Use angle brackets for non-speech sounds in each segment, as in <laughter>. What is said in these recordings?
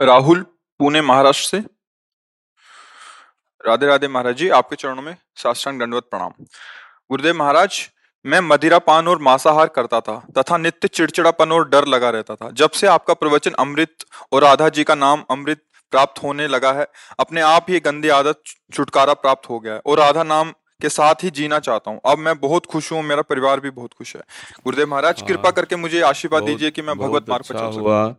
राहुल पुणे महाराष्ट्र से। राधे राधे महाराज जी आपके चरणों में साष्टांग दंडवत प्रणाम। गुरुदेव महाराज मैं मदिरा पान और मांसाहार करता था तथा नित्य चिड़चिड़ापन और डर लगा रहता था। जब से आपका प्रवचन अमृत और राधा जी का नाम अमृत प्राप्त होने लगा है अपने आप ही गंदी आदत छुटकारा प्राप्त हो गया है और राधा नाम के साथ ही जीना चाहता हूँ। अब मैं बहुत खुश हूँ मेरा परिवार भी बहुत खुश है। गुरुदेव महाराज कृपा करके मुझे आशीर्वाद दीजिए कि मैं भगवत मार्ग पर अच्छा चल सकूँ।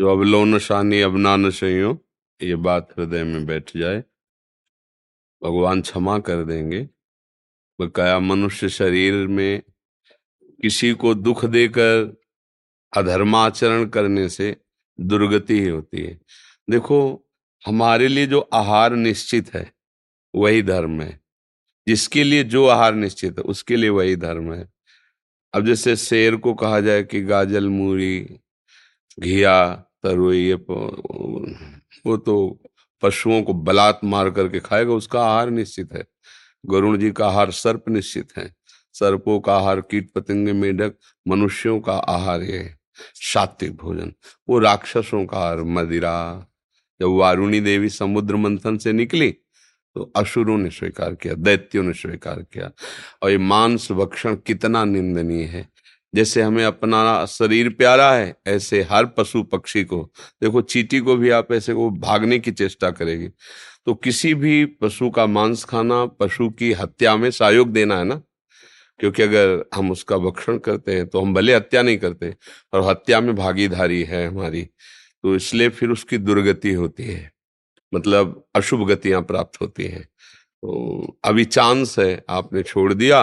जो अब लो नशानी अब ना नशइयो ये बात हृदय में बैठ जाए। भगवान क्षमा कर देंगे। बकाया मनुष्य शरीर में किसी को दुख देकर, अधर्माचरण करने से दुर्गति ही होती है। देखो, हमारे लिए जो आहार निश्चित है, वही धर्म है। जिसके लिए जो आहार निश्चित है, उसके लिए वही धर्म है। अब जैसे शेर को कहा जाए कि गाजल, मूरी घिया, तरुई, ये वो तो पशुओं को बलात् मार करके खाएगा, उसका आहार निश्चित है। गरुण जी का आहार सर्प निश्चित है। सर्पों का आहार कीट पतंगे, मेढक, मनुष्यों का आहार ये सात्विक भोजन। वो राक्षसों का आहार, मदिरा। जब वारुणी देवी समुद्र मंथन से निकली तो असुरों ने स्वीकार किया, दैत्यों ने स्वीकार किया। और ये मांस भक्षण कितना निंदनीय है। जैसे हमें अपना शरीर प्यारा है, ऐसे हर पशु पक्षी को, देखो चीटी को भी आप ऐसे वो भागने की चेष्टा करेगी। तो किसी भी पशु का मांस खाना, पशु की हत्या में सहयोग देना है ना? क्योंकि अगर हम उसका भक्षण करते हैं तो हम भले हत्या नहीं करते और हत्या में भागीदारी है हमारी तो इसलिए फिर उसकी दुर्गति होती है। मतलब अशुभ गतियाँ प्राप्त होती हैं। तो अभी चांस है, आपने छोड़ दिया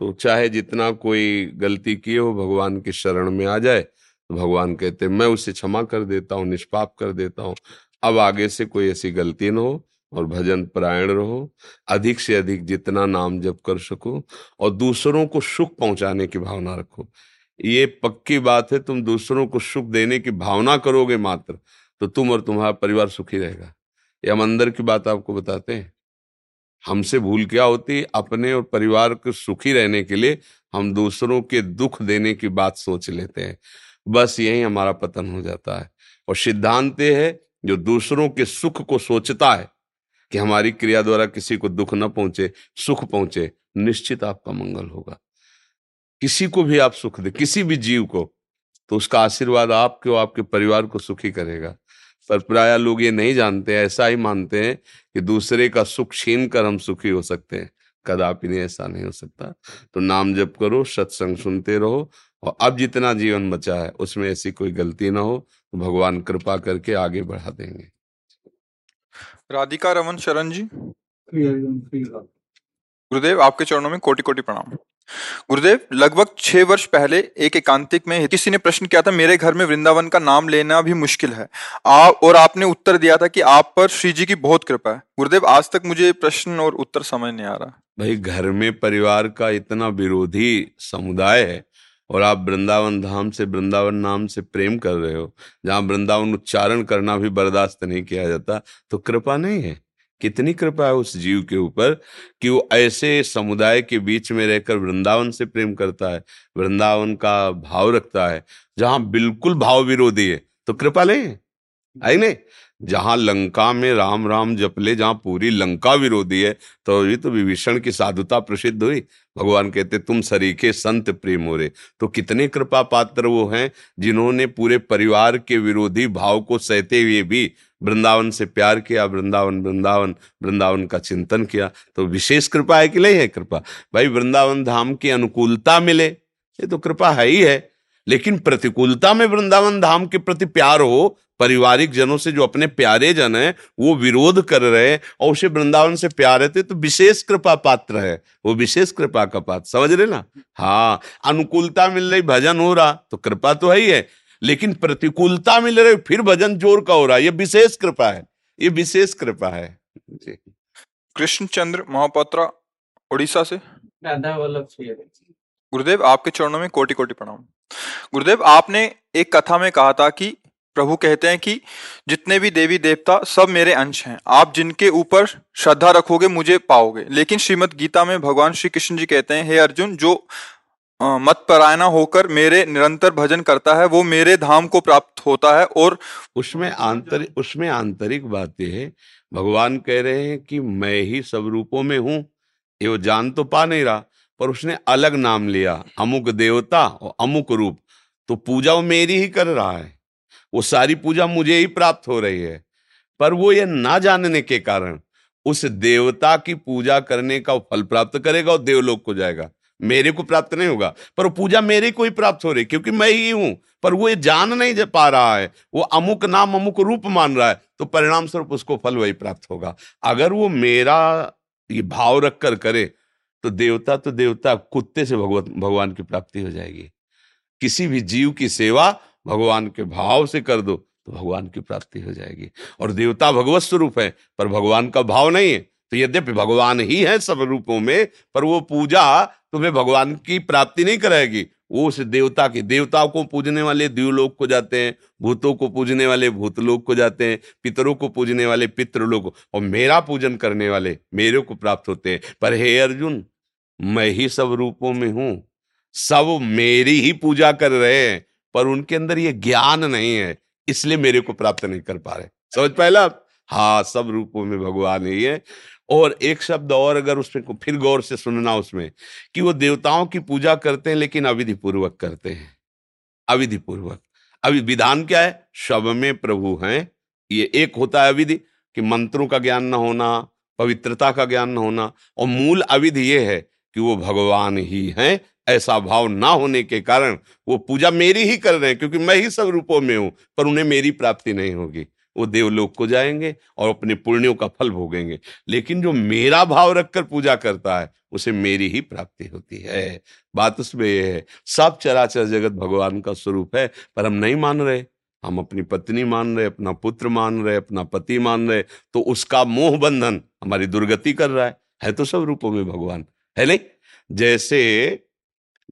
तो चाहे जितना कोई गलती किए हो भगवान की शरण में आ जाए तो भगवान कहते मैं उसे क्षमा कर देता हूँ, निष्पाप कर देता हूँ। अब आगे से कोई ऐसी गलती न हो और भजन परायण रहो। अधिक से अधिक जितना नाम जप कर सको और दूसरों को सुख पहुँचाने की भावना रखो। ये पक्की बात है, तुम दूसरों को सुख देने की भावना करोगे मात्र तो तुम और तुम्हारा परिवार सुखी रहेगा। ये हम अंदर की बात आपको बताते हैं। हमसे भूल क्या होती? अपने और परिवार को सुखी रहने के लिए हम दूसरों के दुख देने की बात सोच लेते हैं। बस यही हमारा पतन हो जाता है। और सिद्धांत है, जो दूसरों के सुख को सोचता है, कि हमारी क्रिया द्वारा किसी को दुख न पहुँचे, सुख पहुँचे, निश्चित आपका मंगल होगा। किसी को भी आप सुख दे, किसी भी जीव को तो उसका आशीर्वाद आपके और आपके परिवार को सुखी करेगा। पर प्राय लोग ये नहीं जानते ऐसा ही मानते हैं कि दूसरे का सुख छीन कर हम सुखी हो सकते हैं। कदापि नहीं ऐसा नहीं हो सकता। तो नाम जप करो सत्संग सुनते रहो और अब जितना जीवन बचा है उसमें ऐसी कोई गलती ना हो। तो भगवान कृपा करके आगे बढ़ा देंगे। राधिका रमन शरण जी। गुरुदेव आपके चरणों में कोटि कोटि प्रणाम। गुरुदेव, लगभग छह वर्ष पहले एक एकांतिक में किसी ने प्रश्न किया था, मेरे घर में वृंदावन का नाम लेना भी मुश्किल है। आप और आपने उत्तर दिया था कि आप पर श्री जी की बहुत कृपा है। गुरुदेव, आज तक मुझे प्रश्न और उत्तर समझ नहीं आ रहा। भाई, घर में परिवार का इतना विरोधी समुदाय है, और आप वृंदावन धाम से वृंदावन नाम से प्रेम कर रहे हो, जहाँ वृंदावन उच्चारण करना भी बर्दाश्त नहीं किया जाता तो कृपा नहीं है। कितनी कृपा है उस जीव के ऊपर कि वो ऐसे समुदाय के बीच में रहकर वृंदावन से प्रेम करता है, वृंदावन का भाव रखता है, जहाँ बिल्कुल भाव विरोधी है। तो कृपा ले? आई नहीं? जहाँ लंका में राम राम जपले जहाँ पूरी लंका विरोधी है तो ये तो विभीषण की साधुता प्रसिद्ध हुई। भगवान कहते, तुम सरीखे संत प्रेम हो रहे तो कितने कृपा पात्र वो हैं, जिन्होंने पूरे परिवार के विरोधी भाव को सहते हुए भी वृंदावन से प्यार किया, वृंदावन वृंदावन वृंदावन का चिंतन किया। तो विशेष कृपा है कि नहीं है कृपा? भाई, वृंदावन धाम की अनुकूलता मिले, ये तो कृपा है ही है। लेकिन प्रतिकूलता में वृंदावन धाम के प्रति प्यार हो पारिवारिक जनों से जो अपने प्यारे जन है वो विरोध कर रहे और उसे वृंदावन से प्यार है तो विशेष कृपा पात्र है। वो विशेष कृपा का पात्र समझ रहे ना? हाँ अनुकूलता मिल रही भजन हो रहा तो कृपा तो है ही है। लेकिन प्रतिकूलता मिल रही फिर भजन ज़ोर का हो रहा है। ये विशेष कृपा है ये विशेष कृपा है। कृष्ण चंद्र महापात्रा उड़ीसा से? गुरुदेव आपके चरणों में कोटि कोटि प्रणाम। गुरुदेव, आपने एक कथा में कहा था कि प्रभु कहते हैं कि जितने भी देवी देवता सब मेरे अंश हैं। आप जिनके ऊपर श्रद्धा रखोगे, मुझे पाओगे। लेकिन श्रीमद गीता में भगवान श्री कृष्ण जी कहते हैं, हे अर्जुन, जो मत परायना होकर मेरे निरंतर भजन करता है, वो मेरे धाम को प्राप्त होता है और उसमें आंतरिक उसमें आंतरिक बात यह है, भगवान कह रहे हैं कि मैं ही सब रूपों में हूँ, ये वो जान तो पा नहीं रहा। पर उसने अलग नाम लिया, अमुक देवता और अमुक रूप। तो पूजा वो मेरी ही कर रहा है। वो सारी पूजा मुझे ही प्राप्त हो रही है। पर वो ये ना जानने के कारण उस देवता की पूजा करने का फल प्राप्त करेगा और देवलोक को जाएगा। मेरे को प्राप्त नहीं होगा, पर पूजा मेरे को ही प्राप्त हो रही क्योंकि मैं ही हूँ। पर वो ये जान नहीं जा पा रहा है, वो अमुक नाम, अमुक रूप मान रहा है तो परिणाम स्वरूप उसको फल वही प्राप्त होगा। अगर वो मेरा ये भाव रख कर करे तो देवता तो देवता कुत्ते से भगवत, भगवान की प्राप्ति हो जाएगी। किसी भी जीव की सेवा भगवान के भाव से कर दो तो भगवान की प्राप्ति हो जाएगी। और देवता भगवत स्वरूप है, पर भगवान का भाव नहीं है। तो यद्यपि भगवान ही है सब रूपों में, पर वो पूजा तुम्हें भगवान की प्राप्ति नहीं कराएगी वो उस देवता के, देवताओं को पूजने वाले देवलोक को जाते हैं, भूतों को पूजने वाले भूतलोक को जाते हैं, पितरों को पूजने वाले पितृलोक और मेरा पूजन करने वाले मेरे को प्राप्त होते हैं। पर हे अर्जुन, मैं ही सब रूपों में हूँ, सब मेरी ही पूजा कर रहे हैं, पर उनके अंदर ये ज्ञान नहीं है, इसलिए मेरे को प्राप्त नहीं कर पा रहे। समझ पहला हाँ सब रूपों में भगवान ही है। और एक शब्द और अगर उसमें फिर गौर से सुनना उसमें, कि वो देवताओं की पूजा करते हैं, लेकिन अविधि पूर्वक करते हैं। अविधि पूर्वक अभी विधान क्या है? शब में प्रभु हैं। ये एक होता है अविधि, कि मंत्रों का ज्ञान न होना, पवित्रता का ज्ञान न होना, और मूल अविधि ये है कि वो भगवान ही हैं। ऐसा भाव ना होने के कारण वो पूजा मेरी ही कर रहे हैं, क्योंकि मैं ही सब रूपों में हूँ, पर उन्हें मेरी प्राप्ति नहीं होगी। वो देवलोक को जाएँगे और अपने पुण्यों का फल भोगेंगे। लेकिन जो मेरा भाव रखकर पूजा करता है, उसे मेरी ही प्राप्ति होती है। बात उसमें यह है, सब चराचर जगत भगवान का स्वरूप है, पर हम नहीं मान रहे। हम अपनी पत्नी मान रहे, अपना पुत्र मान रहे, अपना पति मान रहे तो उसका मोह बंधन हमारी दुर्गति कर रहा है। है तो सब रूपों में भगवान, है नहीं? जैसे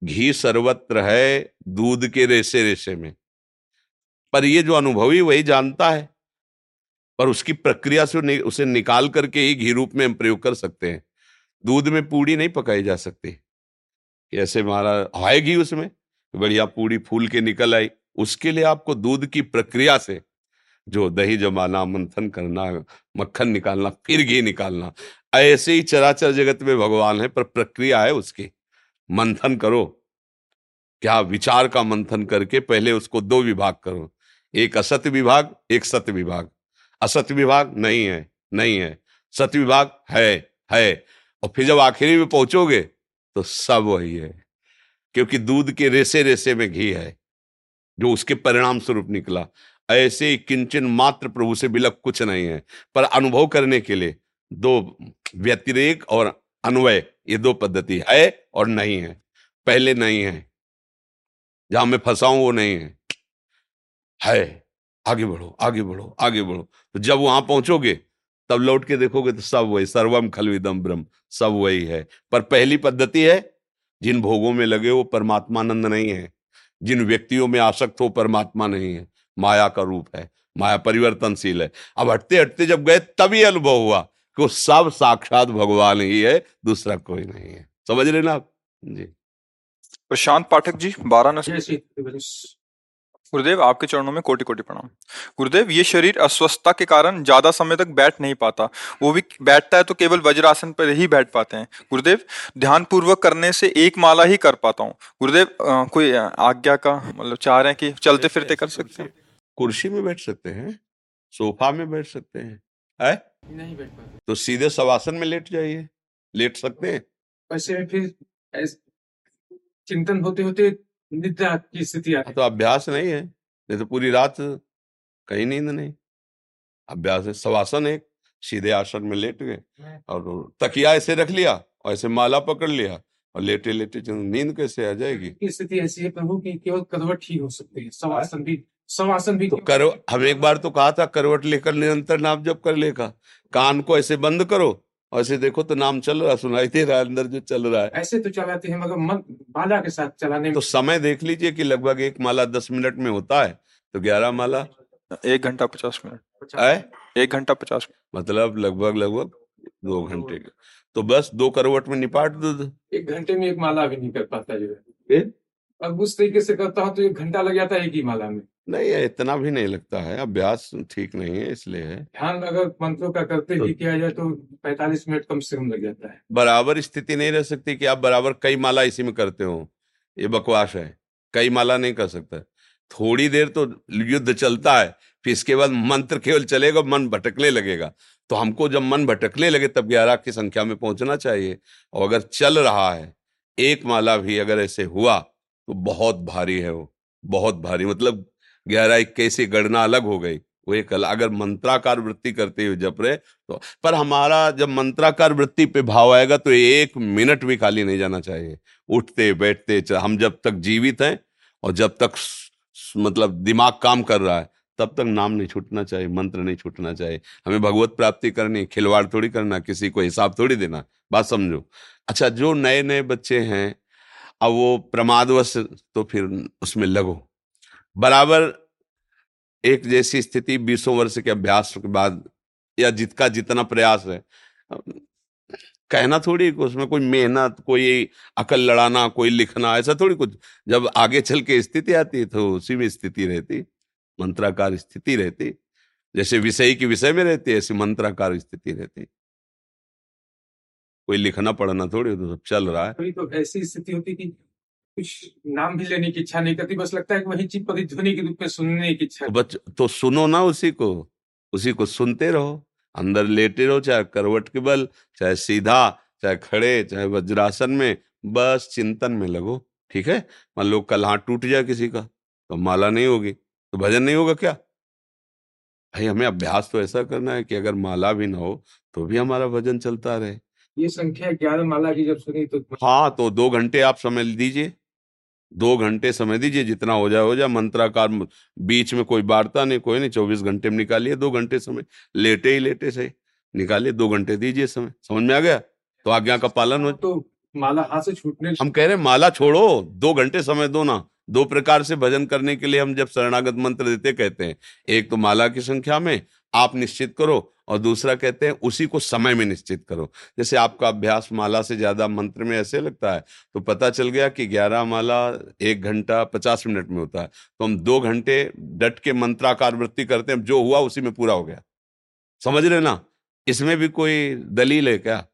घी सर्वत्र है दूध के रेसे रेसे में। पर ये जो अनुभवी वही जानता है। पर उसकी प्रक्रिया से उसे निकाल करके ही घी रूप में हम प्रयोग कर सकते हैं। दूध में पूड़ी नहीं पकाई जा सकती। ऐसे मारा है घी उसमें? बढ़िया पूड़ी फूल के निकल आई। उसके लिए आपको दूध की प्रक्रिया से जो दही जमाना मंथन करना, मक्खन निकालना, फिर घी निकालना, ऐसे ही चराचर जगत में भगवान है, पर प्रक्रिया है उसकी। मंथन करो। क्या विचार का मंथन करके पहले उसको दो विभाग करो। एक असत्य विभाग, एक सत्य विभाग। असत्य विभाग नहीं है नहीं है। सत्य विभाग है है। और फिर जब आखिरी में पहुंचोगे तो सब वही है। क्योंकि दूध के रेसे रेसे में घी है, जो उसके परिणाम स्वरूप निकला। ऐसे किंचन मात्र प्रभु से बिलक कुछ नहीं है। पर अनुभव करने के लिए दो व्यतिरेक और अन्वय, ये दो पद्धति है और नहीं है। पहले नहीं है। जहाँ मैं फंसाऊं वो नहीं है। है। आगे बढ़ो आगे बढ़ो आगे बढ़ो। तो जब वहाँ पहुंचोगे तब लौट के देखोगे तो सब वही सर्वम खलविदम ब्रह्म सब वही है। पर पहली पद्धति है जिन भोगों में लगे वो परमात्मानंद नहीं है जिन व्यक्तियों में आसक्त हो परमात्मा नहीं है माया का रूप है माया परिवर्तनशील है। अब हटते हटते जब गए तभी अनुभव हुआ कि वो सब साक्षात भगवान ही है दूसरा कोई नहीं है। समझ रहे ना आप? जी। प्रशांत पाठक जी वाराणसी गुरुदेव आपके चरणों में कोटि कोटि प्रणाम। गुरुदेव ये शरीर अस्वस्थता के कारण ज़्यादा समय तक बैठ नहीं पाता। वो भी बैठता है तो केवल वज्रासन पर ही बैठ पाते हैं। गुरुदेव ध्यान पूर्वक करने से एक माला ही कर पाता हूँ। गुरुदेव आ, कोई आज्ञा का मतलब चाह रहे हैं कि चलते फिरते कर सकते हैं? कुर्सी में बैठ सकते हैं सोफा में बैठ सकते हैं है? नहीं बैठ पाते। तो सीधे सवासन में लेट जाइए। लेट सकते हैं। वैसे फिर चिंतन होते होते निद्रा की स्थिति आती तो अभ्यास नहीं है। नहीं तो पूरी रात कहीं नींद नहीं। अभ्यास है सवासन एक सीधे आसन में लेट गए और तकिया ऐसे रख लिया और ऐसे माला पकड़ लिया और लेटे लेटे नींद कैसे आ जाएगी? स्थिति ऐसी है प्रभु की केवल करवट ही हो सकती है सवासन भी सवासन भी तो करो हम एक बार तो कहा था करवट लेकर निरंतर नाम जब कर लेगा कान को ऐसे बंद करो ऐसे देखो तो नाम चल रहा सुनाई दे रहा है अंदर जो चल रहा है। ऐसे तो चलाते हैं मगर मन माला के साथ चलाने तो समय देख लीजिए कि लगभग एक माला दस मिनट में होता है तो ग्यारह माला। एक घंटा पचास मिनट। है एक घंटा पचास मतलब लगभग लगभग दो घंटे का। तो बस दो करवट में निपाट दो एक घंटे में एक माला भी नहीं कर पाता जो है। अब उस तरीके से करता हूँ तो एक घंटा लग जाता है एक ही माला में। नहीं है इतना भी नहीं लगता है अभ्यास ठीक नहीं है इसलिए है। ध्यान अगर मंत्रों का करते तो, ही किया जाए तो 45 मिनट कम से कम लग जाता है। बराबर स्थिति नहीं रह सकती कि आप बराबर कई माला इसी में करते हो ये बकवास है कई माला नहीं कर सकता थोड़ी देर तो युद्ध चलता है फिर इसके बाद मंत्र केवल चलेगा मन भटकने लगेगा। तो हमको जब मन भटकने लगे तब ग्यारह की संख्या में पहुँचना चाहिए और अगर चल रहा है एक माला भी अगर ऐसे हुआ तो बहुत भारी है वो बहुत भारी मतलब ग्यारह इक्कीस की गणना अलग हो गई। वो एक अलग, अगर मंत्राकार वृत्ति करते हुए जप रहे तो पर हमारा जब मंत्राकार वृत्ति पे भाव आएगा तो एक मिनट भी खाली नहीं जाना चाहिए। उठते, बैठते हम जब तक जीवित हैं और जब तक मतलब दिमाग काम कर रहा है, तब तक नाम नहीं छूटना चाहिए, मंत्र नहीं छूटना चाहिए। हमें भगवत प्राप्ति करनी, खिलवाड़ थोड़ी करना, किसी को हिसाब थोड़ी देना, बात समझो। अच्छा जो नए नए बच्चे हैं, अब वो प्रमादवश तो फिर उसमें लगो। बराबर एक जैसी स्थिति बीसों वर्ष के अभ्यास के बाद या जितका जितना प्रयास है। कहना थोड़ी उसमें कोई मेहनत, कोई अकल लड़ाना, कोई लिखना, ऐसा थोड़ी कुछ। जब आगे चल के स्थिति आती तो उसी में स्थिति रहती, मंत्राकार स्थिति रहती। जैसे विषय की विषय में रहती, ऐसी मंत्राकार स्थिति रहती। कोई लिखना पढ़ना थोड़ी तो सब चल रहा है। तो ऐसी स्थिति होती कि कुछ नाम भी लेने की इच्छा नहीं करती बस लगता है कि वही चीज़ ध्वनि के रूप में सुनने की इच्छा तो बच तो सुनो ना उसी को उसी को सुनते रहो। अंदर लेटे रहो चाहे करवट के बल चाहे सीधा चाहे खड़े चाहे वज्रासन में बस चिंतन में लगो ठीक है? मान लो कल हाथ टूट जाए किसी का तो माला नहीं होगी तो भजन नहीं होगा क्या? भाई हमें अभ्यास तो ऐसा करना है कि अगर माला भी ना हो तो भी हमारा भजन चलता रहे। ये संख्या ग्यारह माला की जब सुनी तो हाँ तो दो घंटे आप समय दीजिए। दो घंटे समय दीजिए जितना हो जाए हो जाए। मंत्राकार बीच में कोई वार्ता नहीं कोई नहीं चौबीस घंटे में निकालिए दो घंटे समय। लेटे ही लेटे सही। निकालिए दो घंटे दीजिए समय। समझ में आ गया? तो आज्ञा का पालन हो तो माला हाथ से छूटने हम कह रहे हैं माला छोड़ो दो घंटे समय दो ना। दो प्रकार से भजन करने के लिए हम जब शरणागत मंत्र देते कहते हैं एक तो माला की संख्या में आप निश्चित करो और दूसरा कहते हैं, उसी को समय में निश्चित करो। जैसे आपका अभ्यास माला से ज़्यादा मंत्र में ऐसे लगता है तो पता चल गया कि ग्यारह माला एक घंटा पचास मिनट में होता है। तो हम दो घंटे डट के मंत्राकार वृत्ति करते हैं, जो हुआ उसी में पूरा हो गया। समझ रहे ना? इसमें भी कोई दलील है क्या?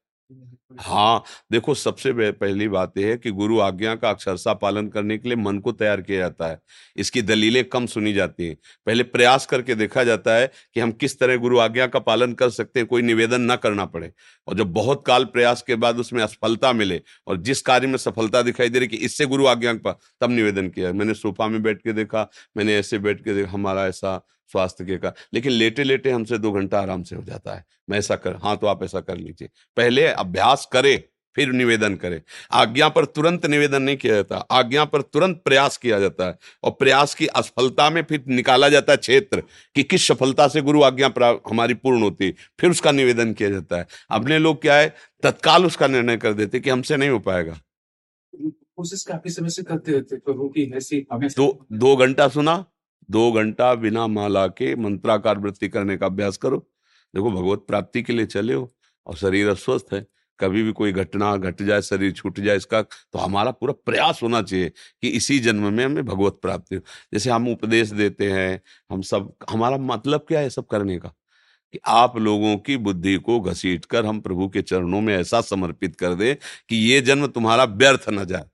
हाँ देखो सबसे पहली बात यह है कि गुरु आज्ञा का अक्षरसा पालन करने के लिए मन को तैयार किया जाता है। इसकी दलीलें कम सुनी जाती हैं। पहले प्रयास करके देखा जाता है कि हम किस तरह गुरु आज्ञा का पालन कर सकते हैं, कोई निवेदन ना करना पड़े। और जब बहुत काल प्रयास के बाद उसमें असफलता मिले और जिस कार्य में सफलता दिखाई दे रही कि इससे गुरु आज्ञा पर तब निवेदन किया। मैंने सोफा में बैठ के देखा, मैंने ऐसे बैठ के देखा हमारा ऐसा स्वास्थ्य के का लेकिन लेटे लेटे हमसे दो घंटा आराम से हो जाता है। मैं ऐसा कर हाँ तो आप ऐसा कर लीजिए। पहले अभ्यास करें फिर निवेदन करें। आज्ञा पर तुरंत निवेदन नहीं किया जाता। आज्ञा पर तुरंत प्रयास किया जाता है और प्रयास की असफलता में फिर निकाला जाता है क्षेत्र कि किस सफलता से गुरु आज्ञा हमारी पूर्ण होती। फिर उसका निवेदन किया जाता है। अपने लोग क्या है तत्काल उसका निर्णय कर देते कि हमसे नहीं हो पाएगा। कोशिश काफ़ी समय से करते रहते प्रभु की ऐसी दो दो घंटा सुना दो घंटा बिना माला के मंत्राकार वृत्ति करने का अभ्यास करो। देखो, भगवत प्राप्ति के लिए चले हो और शरीर अस्वस्थ है। कभी भी कोई घटना घट जाए, शरीर छूट जाए इसका तो हमारा पूरा प्रयास होना चाहिए कि इसी जन्म में हमें भगवत प्राप्ति हो। जैसे हम उपदेश देते हैं, हम सब, हमारा मतलब क्या है सब करने का? कि आप लोगों की बुद्धि को घसीट कर हम प्रभु के चरणों में ऐसा समर्पित कर दे कि ये जन्म तुम्हारा व्यर्थ न जाए।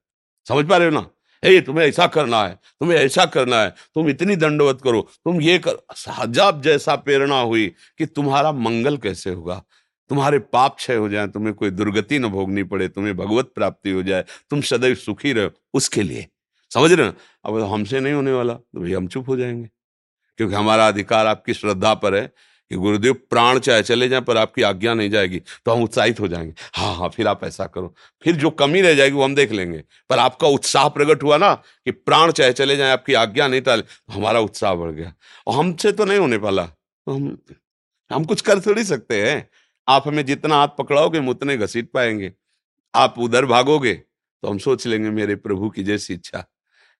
समझ पा रहे हो ना? ए तुम्हें ऐसा करना है, तुम्हें ऐसा करना है, तुम इतनी दंडवत करो, तुम ये कर, हजाब जैसा प्रेरणा हुई कि तुम्हारा मंगल कैसे होगा? तुम्हारे पाप क्षय हो जाए, तुम्हें कोई दुर्गति न भोगनी पड़े, तुम्हें भगवत प्राप्ति हो जाए, तुम सदैव सुखी रहो, उसके लिए। समझ रहे अब हमसे नहीं होने वाला तो भैया हम चुप हो जाएँगे, क्योंकि हमारा अधिकार आपकी श्रद्धा पर है कि गुरुदेव, प्राण चाहे चले जाए, पर आपकी आज्ञा नहीं जाएगी तो हम उत्साहित हो जाएँगे। हाँ हाँ फिर आप ऐसा करो। फिर जो कमी रह जाएगी, वो हम देख लेंगे। पर आपका उत्साह प्रकट हुआ ना, कि प्राण चाहे चले जाए, आपकी आज्ञा नहीं टाले तो हमारा उत्साह बढ़ गया। और हमसे तो नहीं होने पाला। तो हम हम कुछ कर थोड़ी सकते हैं। आप हमें जितना हाथ पकड़ाओगे, हम उतने घसीट पाएँगे। आप उधर भागोगे तो हम सोच लेंगे, मेरे प्रभु की जैसी इच्छा।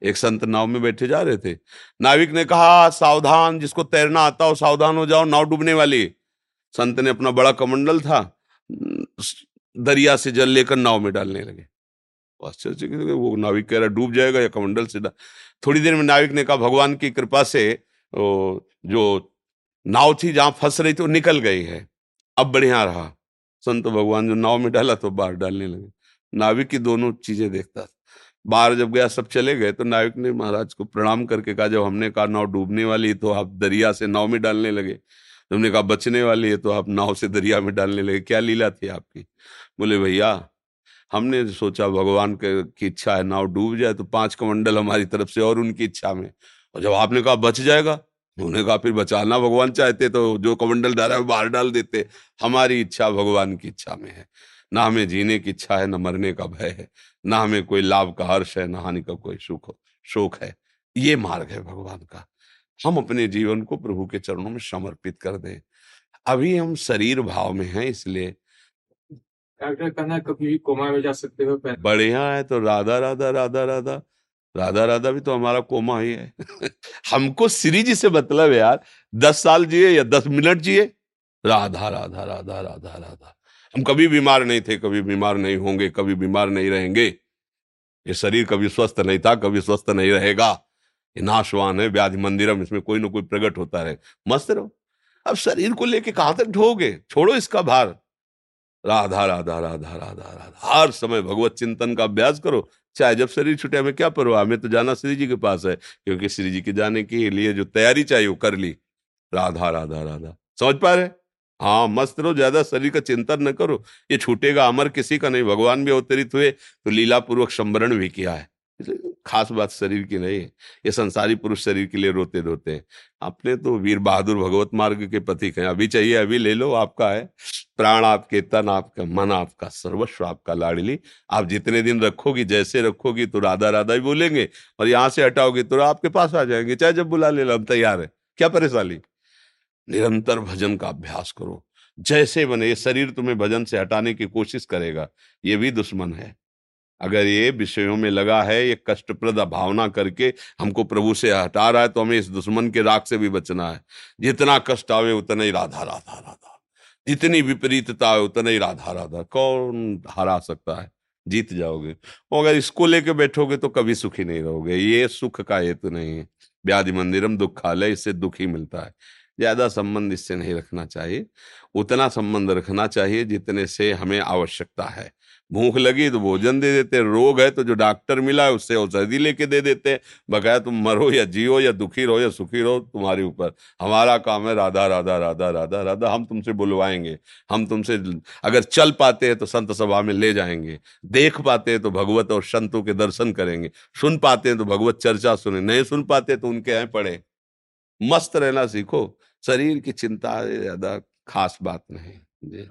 एक संत नाव में बैठे जा रहे थे। नाविक ने कहा सावधान, जिसको तैरना आता हो, सावधान हो जाओ, नाव डूबने वाली संत ने अपना बड़ा कमंडल था दरिया से जल लेकर नाव में डालने लगे। आश्चर्य वो नाविक कह रहा, डूब जाएगा या कमंडल से थोड़ी देर में नाविक ने कहा, भगवान की कृपा से जो नाव थी जहाँ फंस रही थी, वो निकल गई है। अब बढ़िया रहा। संत भगवान जो नाव में डाला तो बाहर डालने लगे। नाविक की दोनों चीज़ें देखता था। बाहर जब गया, सब चले गए तो नाविक ने महाराज को प्रणाम करके कहा, जब हमने कहा नाव डूबने वाली तो आप दरिया से नाव में डालने लगे। तुमने कहा बचने वाली है तो आप नाव से दरिया में डालने लगे। क्या लीला थी आपकी? बोले, भैया, हमने सोचा भगवान की इच्छा है, नाव डूब जाए तो पाँच कमंडल हमारी तरफ़ से और उनकी इच्छा में। और जब आपने कहा बच जाएगा उन्होंने कहा, फिर बचाना भगवान चाहते तो जो कमंडल डाला है बाहर डाल देते, हमारी इच्छा भगवान की इच्छा में है। ना हमें जीने की इच्छा है ना मरने का भय है ना हमें कोई लाभ का हर्ष है ना हानि का कोई सुख शोक है। ये मार्ग है भगवान का। हम अपने जीवन को प्रभु के चरणों में समर्पित कर दें। अभी हम शरीर भाव में हैं इसलिए करना कभी कोमा में जा सकते हो? बढ़िया है तो राधा राधा राधा राधा राधा राधा भी तो हमारा कोमा ही है। <laughs> हमको श्री जी से मतलब है यार दस साल जिए या दस मिनट जिए। राधा राधा राधा राधा राधा। हम कभी बीमार नहीं थे, कभी बीमार नहीं होंगे, कभी बीमार नहीं रहेंगे। ये शरीर कभी स्वस्थ नहीं था, कभी स्वस्थ नहीं रहेगा। ये नाशवान है, व्याधि मंदिरम, इसमें कोई ना कोई प्रकट होता रहे। मस्त रहो। अब शरीर को लेके कहाँ तक ढोगे? छोड़ो इसका भार। राधा राधा राधा राधा राधा। हर समय भगवत चिंतन का अभ्यास करो। चाहे जब शरीर छुटे, हमें क्या परवाह? हमें तो जाना श्री जी के पास है, क्योंकि श्री जी के जाने के लिए जो तैयारी चाहिए, वो कर ली। राधा राधा राधा। समझ पा रहे हाँ मस्त रहो, ज़्यादा शरीर का चिंतन न करो। ये छूटेगा अमर किसी का नहीं, भगवान भी अवतरित हुए तो लीला पूर्वक संवरण भी किया है। खास बात शरीर की नहीं है ये संसारी पुरुष शरीर के लिए रोते रोते हैं। अपने तो वीर बहादुर भगवत मार्ग के प्रतीक हैं। अभी चाहिए, अभी ले लो, आपका है। प्राण आपके, तन आपका, मन आपका, सर्वस्व आपका, लाडली। आप जितने दिन रखोगी, जैसे रखोगी तो राधा राधा ही बोलेंगे और यहाँ से हटाओगे तो आपके पास आ जाएँगे। चाहे जब बुला ले लो हम तैयार है। क्या परेशानी? निरंतर भजन का अभ्यास करो। जैसे बने, ये शरीर तुम्हें भजन से हटाने की कोशिश करेगा, ये भी दुश्मन है। अगर ये विषयों में लगा है, ये कष्टप्रद भावना करके हमको प्रभु से हटा रहा है तो हमें इस दुश्मन के राग से भी बचना है। जितना कष्ट आवे, उतना ही राधा राधा राधा। जितनी विपरीतता है उतना ही राधा राधा। कौन हरा सकता है? जीत जाओगे। और अगर इसको लेके बैठोगे तो कभी सुखी नहीं रहोगे। ये सुख का हेतु नहीं है। व्याधि मंदिरम दुखालय, इससे दुख ही मिलता है। ज़्यादा संबंध इससे नहीं रखना चाहिए। उतना संबंध रखना चाहिए जितने से हमें आवश्यकता है। भूख लगी तो भोजन दे देते रोग है तो जो डॉक्टर मिला है उससे औषधि लेके दे देते बकाया तुम मरो या जियो या दुखी रहो या सुखी रहो तुम्हारे ऊपर। हमारा काम है राधा राधा राधा राधा राधा, हम तुमसे बुलवाएँगे। हम तुमसे अगर चल पाते हैं तो संत सभा में ले जाएँगे। देख पाते हैं तो भगवत और संतों के दर्शन करेंगे। सुन पाते हैं तो भगवत चर्चा सुने। नहीं सुन पाते तो उनके यहाँ पढ़े मस्त रहना सीखो। शरीर की चिंता ज़्यादा खास बात नहीं। जी।